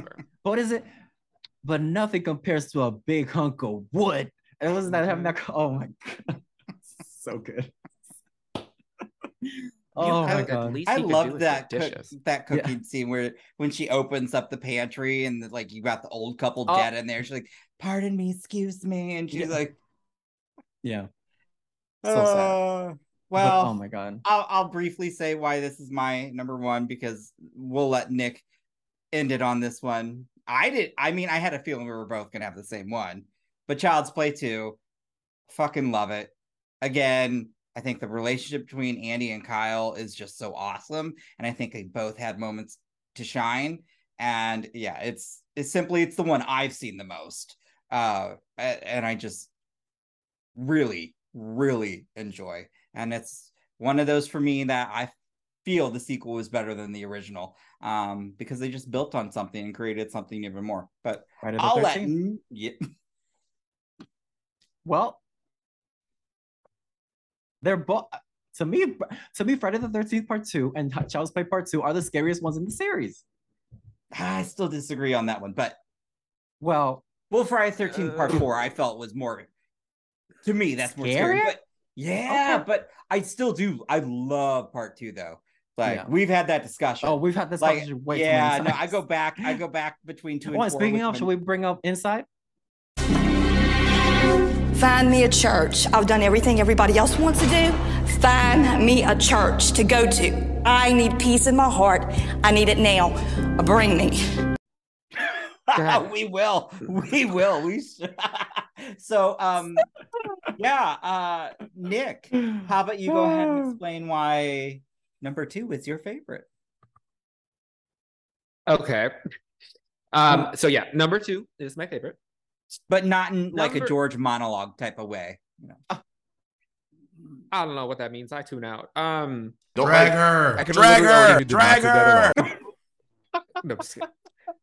what is it? But nothing compares to a big hunk of wood. And wasn't that having that? Oh my god, <laughs> so good. <laughs> Oh I- my at god. least I he could do love that get cook, dishes. that Yeah. cooking scene where when she opens up the pantry and like you got the old couple Oh. dead in there. She's like, "Pardon me, excuse me," and she's Yeah. like, Yeah. So sad. "Uh, But, well, oh my god. I'll I'll briefly say why this is my number one because we'll let Nick end it on this one. I did. I mean, I had a feeling we were both gonna have the same one, but Child's Play two, fucking love it. Again, I think the relationship between Andy and Kyle is just so awesome, and I think they both had moments to shine. And yeah, it's it's simply it's the one I've seen the most, uh, and I just really really enjoy and it's one of those for me that i feel the sequel was better than the original um because they just built on something and created something even more but Friday i'll let 13th. yeah, <laughs> Well, they're both to me. To me, Friday the Thirteenth Part Two and Child's Play Part Two are the scariest ones in the series. i still disagree on that one but Well, well friday 13 part Uh, 4 i felt was more to me that's more scary Scarier? but yeah Okay. but i still do i love part two though like Yeah. we've had that discussion oh, we've had this like conversation way yeah too no i go back i go back between two <laughs> and Oh, and four speaking with of, when- should we bring up Inside? Find me a church. I've done everything everybody else wants to do. Find me a church to go to. I need peace in my heart. I need it now. Bring me. <laughs> we will. We will. We should. <laughs> so um yeah, uh Nick, how about you go ahead and <sighs> explain why number 2 is your favorite? Okay. Um, so yeah, number two is my favorite. But not in like a George monologue type of way. You know. I don't know what that means. I tune out. Um, Don't Drag like- her. I can Drag her. you did not Drag say that at her. no, just kidding.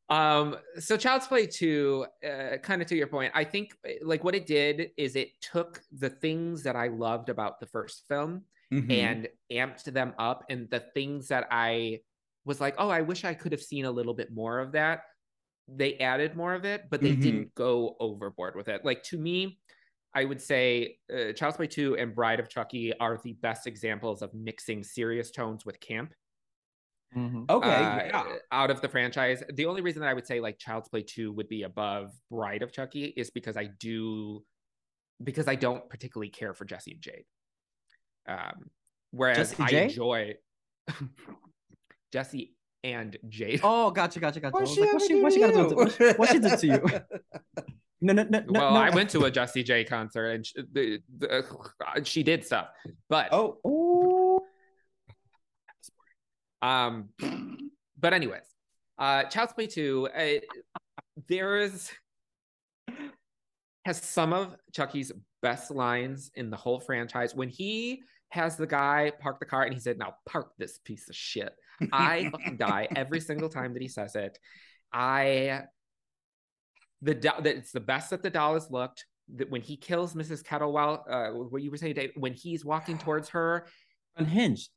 um, so Child's Play 2, uh, kind of to your point, I think like what it did is it took the things that I loved about the first film Mhm. and amped them up, and the things that I was like, oh, I wish I could have seen a little bit more of that. They added more of it, but they Mhm. didn't go overboard with it. Like to me, I would say uh, Child's Play 2 and Bride of Chucky are the best examples of mixing serious tones with camp Mhm. Okay, uh, yeah. out of the franchise. The only reason that I would say like Child's Play 2 would be above Bride of Chucky is because I do because I don't particularly care for Jesse and Jade. Um whereas Jesse I enjoy <laughs> Jesse and Jade. Oh, gotcha, gotcha, gotcha. I What's was like, what she, what she gotta do? What she, what she did to you? <laughs> No, no, no, no. well, no. I went to a Jessie J concert and she, the, the, she did stuff. But Oh, Ooh. Um, but anyways, uh, Child's Play 2, uh, there is has some of Chucky's best lines in the whole franchise. When he has the guy park the car and he said, "Now park this piece of shit," I fucking die every single time that he says it. I the that it's the best that the doll has looked. That when he kills Mrs. Kettlewell, uh, what you were saying, Dave, when he's walking <sighs> towards her, Unhinged.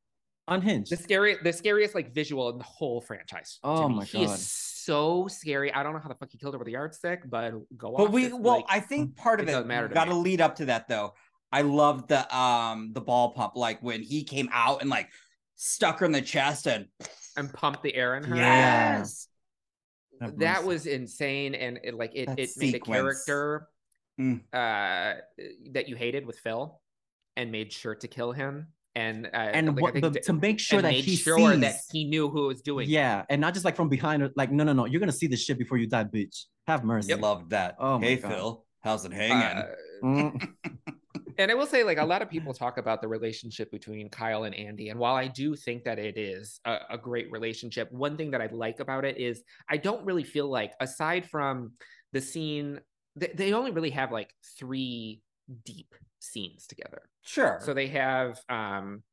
Unhinged. the scary, the scariest like visual in the whole franchise. Oh my he God. is so scary. I don't know how the fuck he killed her with a yardstick, but go but we It's well, like- I think part of it it, doesn't matter to got to lead up to that though. I love the um the ball pump, like when he came out and like stuck her in the chest and and pump the air in her. yes. Have that was insane and it like it, That it made a character Mm. uh that you hated with Phil and made sure to kill him and uh, and like, what, think to make sure that he sure sees. that he knew who was doing it. yeah, and not just like from behind. Like, no, no, no. You're gonna see this shit before you die, bitch. Have mercy. I loved that. Oh my hey God. Phil, how's it hanging? Uh. <laughs> <laughs> and I will say, like a lot of people talk about the relationship between Kyle and Andy, and while I do think that it is a, a great relationship, one thing that I like about it is I don't really feel like, aside from the scene, they, they only really have like three deep scenes together. sure. So they have um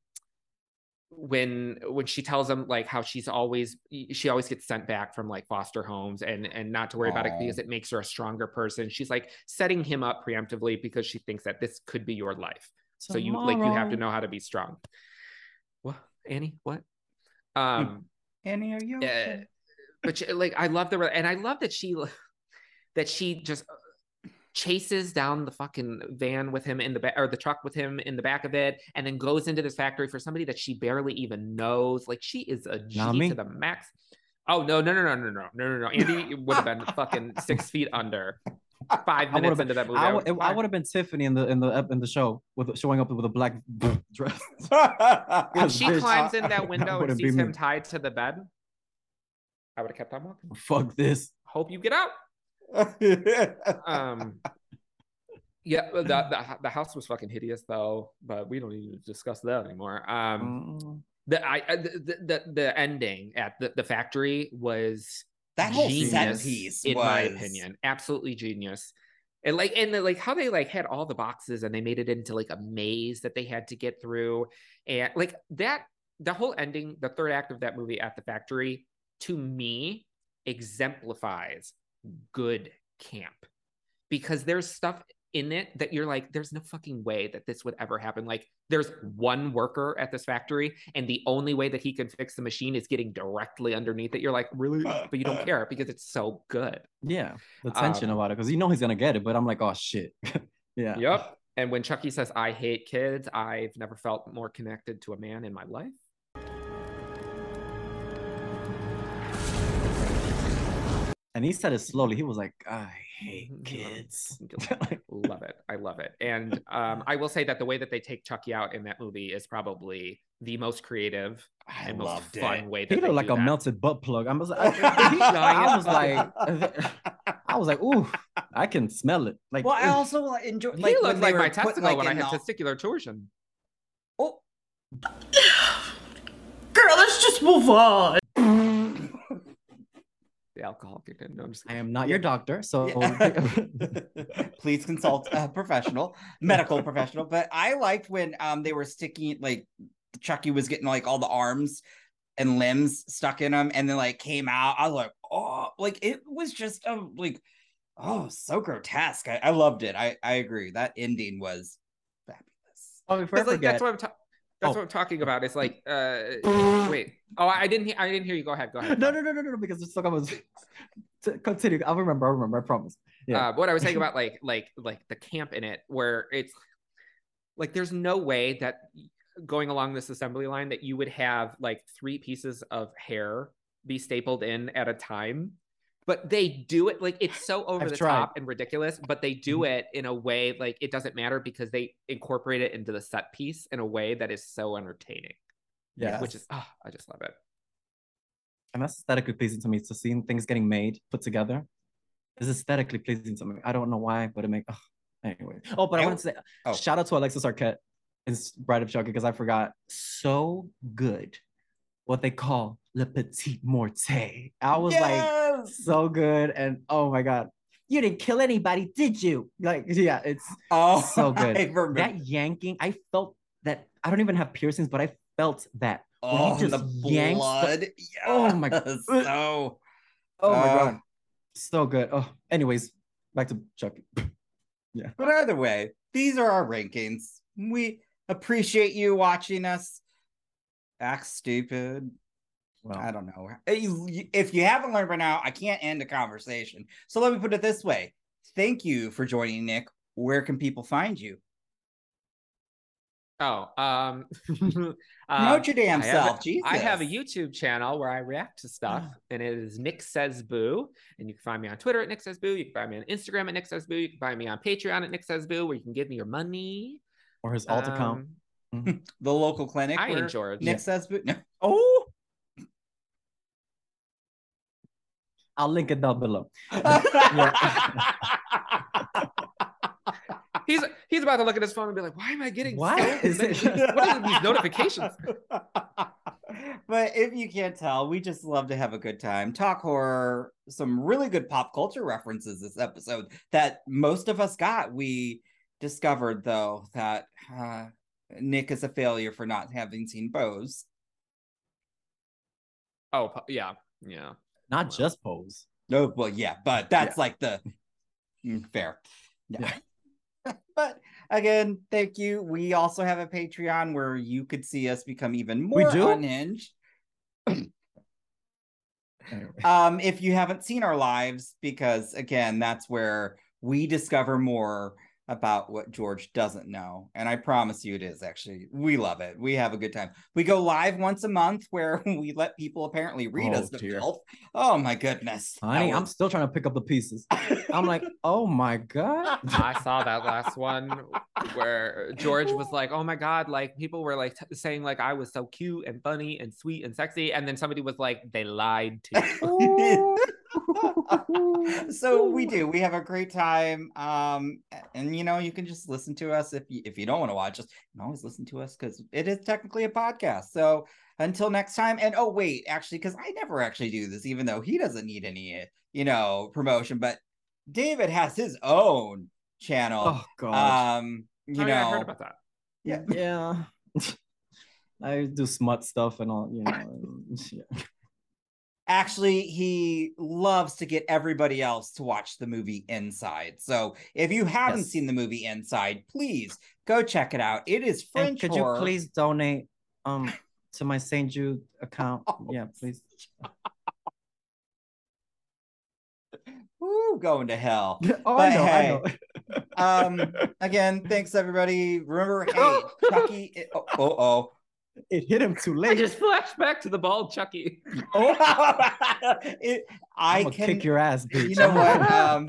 when when she tells him like how she's always she always gets sent back from like foster homes and and not to worry about it because it makes her a stronger person. She's like setting him up preemptively because she thinks that this could be your life. So you like you have to know how to be strong. What Annie? What? Um Annie, are you? uh, but she, like I love the and I love that she that she just chases down the fucking van with him in the back or the truck with him in the back of it and then goes into this factory for somebody that she barely even knows like she is a G me. to the max oh no no no no no no no no no Andy <laughs> would have been fucking six feet under five minutes been- into that movie I I would, I would have been Tiffany in the in the in the show with showing up with a black <laughs> dress. when she Bitch, climbs in that <laughs> window and sees him me. tied to the bed I would have kept on walking Fuck this. hope you get out <laughs> um yeah the, the the house was fucking hideous though but we don't need to discuss that anymore. Um Mm. the i the the, the ending at the, the factory was that whole set genius, piece in was, my opinion. Absolutely genius. And like and the, like how they like had all the boxes and they made it into like a maze that they had to get through. And like that the whole ending the third act of that movie at the factory to me exemplifies good camp because there's stuff in it that you're like there's no fucking way that this would ever happen like there's one worker at this factory and the only way that he can fix the machine is getting directly underneath it you're like really but you don't care because it's so good Yeah, the tension Um, about it because you know he's gonna get it, but I'm like, oh shit. <laughs> yeah. Yep. And when Chucky says, I hate kids, I've never felt more connected to a man in my life. And he said it slowly. He was like, I hate kids. <laughs> <laughs> I love it. I love it. And um, I will say that the way that they take Chucky out in that movie is probably the most creative I and most loved fun it. way that He they looked like do a that. melted butt plug. <laughs> I was, I, I was like, I was like, ooh, I can smell it. Like, Well, I also like, enjoy. He Like, when looked like were my put, testicle like, when I had the- testicular torsion. Oh, <sighs> Girl, let's just move on. The alcohol kicked in. No, I'm just I am not your doctor, so <laughs> please consult a professional, medical professional. But I liked when um they were sticking like Chucky was getting like all the arms and limbs stuck in him, and then like came out. I was like, oh, like it was just a like, oh, so grotesque. I, I loved it. I I agree. That ending was fabulous. Oh, before I like forget, that's what I'm ta- that's Oh. what I'm talking about. It's like uh <laughs> wait. Oh, I didn't hear I didn't hear you. Go ahead. Go ahead. no, no, no, no, no, because it's like I was continue. I'll remember. I'll remember. I promise. Yeah. Uh, what I was saying about like like like the camp in it, where it's like there's no way that going along this assembly line that you would have like three pieces of hair be stapled in at a time. But they do it like it's so over I've the tried. top and ridiculous, but they do mm-hmm. it in a way like it doesn't matter because they incorporate it into the set piece in a way that is so entertaining. Yeah. Which is oh, I just love it. and that's aesthetically pleasing to me. To seeing things getting made, put together, is aesthetically pleasing to me. I don't know why, but it makes. anyway. Oh, but I I want to say, oh. shout out to Alexis Arquette in Bride of Chucky because I forgot. So good, what they call le petit morte. I was like, so good, and oh my god, you didn't kill anybody, did you? Like, yeah, it's Oh, so <laughs> good. That yanking, I felt that. I don't even have piercings, but I felt that. when he oh, just the yanks the- blood. Oh my- god. so Oh my Uh, god, so good. Oh, anyways, back to Chucky. <laughs> yeah. But either way, these are our rankings. We appreciate you watching us act stupid. Well, I don't know. If you haven't learned by now, I can't end a conversation. So let me put it this way. Thank you for joining Nick. Where can people find you? Oh, um, <laughs> Promote um, your damn I have a- self, I have a YouTube channel where I react to stuff, and it is Nick Says Boo. And you can find me on Twitter at Nick Says Boo. You can find me on Instagram at Nick Says Boo. You can find me on Patreon at Nick Says Boo, where you can give me your money. Or his alt account. Um, <laughs> the local clinic. I where and George. Nick says, but no. Oh. I'll link it down below. <laughs> He's he's about to look at his phone and be like, "Why am I getting What? so Is many- it- what are these notifications?" <laughs> but if you can't tell, we just love to have a good time, talk horror, some really good pop culture references this episode that most of us got. We discovered though that uh, Nick is a failure for not having seen Pose. Oh, yeah, yeah. Not just pose. No, well, yeah, but that's like the Mm, fair. Yeah. <laughs> but again, thank you. We also have a Patreon where you could see us become even more do? unhinged. <clears throat> um, if you haven't seen our lives, because again, that's where we discover more about what George doesn't know. And I promise you it is actually. We love it. We have a good time. We go live once a month where <laughs> we let people apparently read Oh, us the dear. filth. Oh my goodness. Honey, That I'm still trying to pick up the pieces. I'm like, <laughs> oh my god. <laughs> I saw that last one where George was like, "Oh my god!" Like people were like t- saying like I was so cute and funny and sweet and sexy, and then somebody was like, "They lied to you." <laughs> so we do we have a great time um and you know you can just listen to us if you if you don't want to watch us you can always listen to us because it is technically a podcast so until next time and oh wait actually because i never actually do this even though he doesn't need any you know promotion but david has his own channel Oh god. um you Oh, know yeah, I heard about that. yeah yeah. <laughs> I do smut stuff and all, you know. <laughs> yeah. Actually he loves to get everybody else to watch the movie inside so if you haven't Yes. seen the movie inside please go check it out it is And french could horror. you please donate um to my St. Jude account? <laughs> Yeah, please. <laughs> Ooh, going to hell <laughs> Oh, But I know, hey, I know. um again thanks everybody remember hey chucky it- oh oh, oh. It hit him too late. I late. just flashed back to the bald Chucky. oh <laughs> it, i can kick your ass, bitch. you know what <laughs> um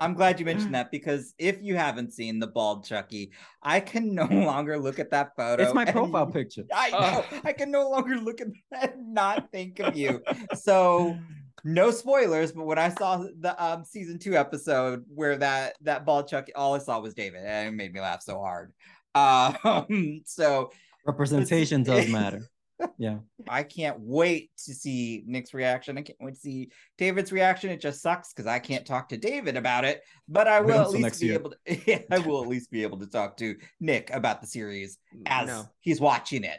i'm glad you mentioned that because if you haven't seen the bald chucky i can no <laughs> longer look at that photo It's my and- profile picture. I know. Ugh. I can no longer look at that and not think of you. So no spoilers, but when I saw the um season two episode where that that bald chuck, all I saw was David, and it made me laugh so hard. Um, so Representation does matter. <laughs> Yeah. I can't wait to see Nick's reaction. I can't wait to see David's reaction. It just sucks because I can't talk to David about it, but I will at least be year. able to. <laughs> Yeah, I will at least be able to talk to Nick about the series as no, he's watching it.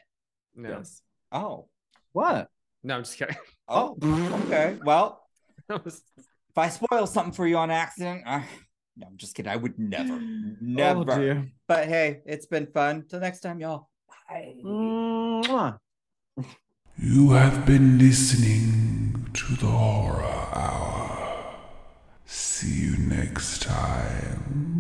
no, Yes. Oh, What? no, I'm just kidding. oh, okay. Well, <laughs> was- if I spoil something for you on accident, uh, no, I'm just kidding. I would never, never. Oh but hey, it's been fun. Till next time, y'all. Mwah. You have been listening to the Horror Hour. See you next time.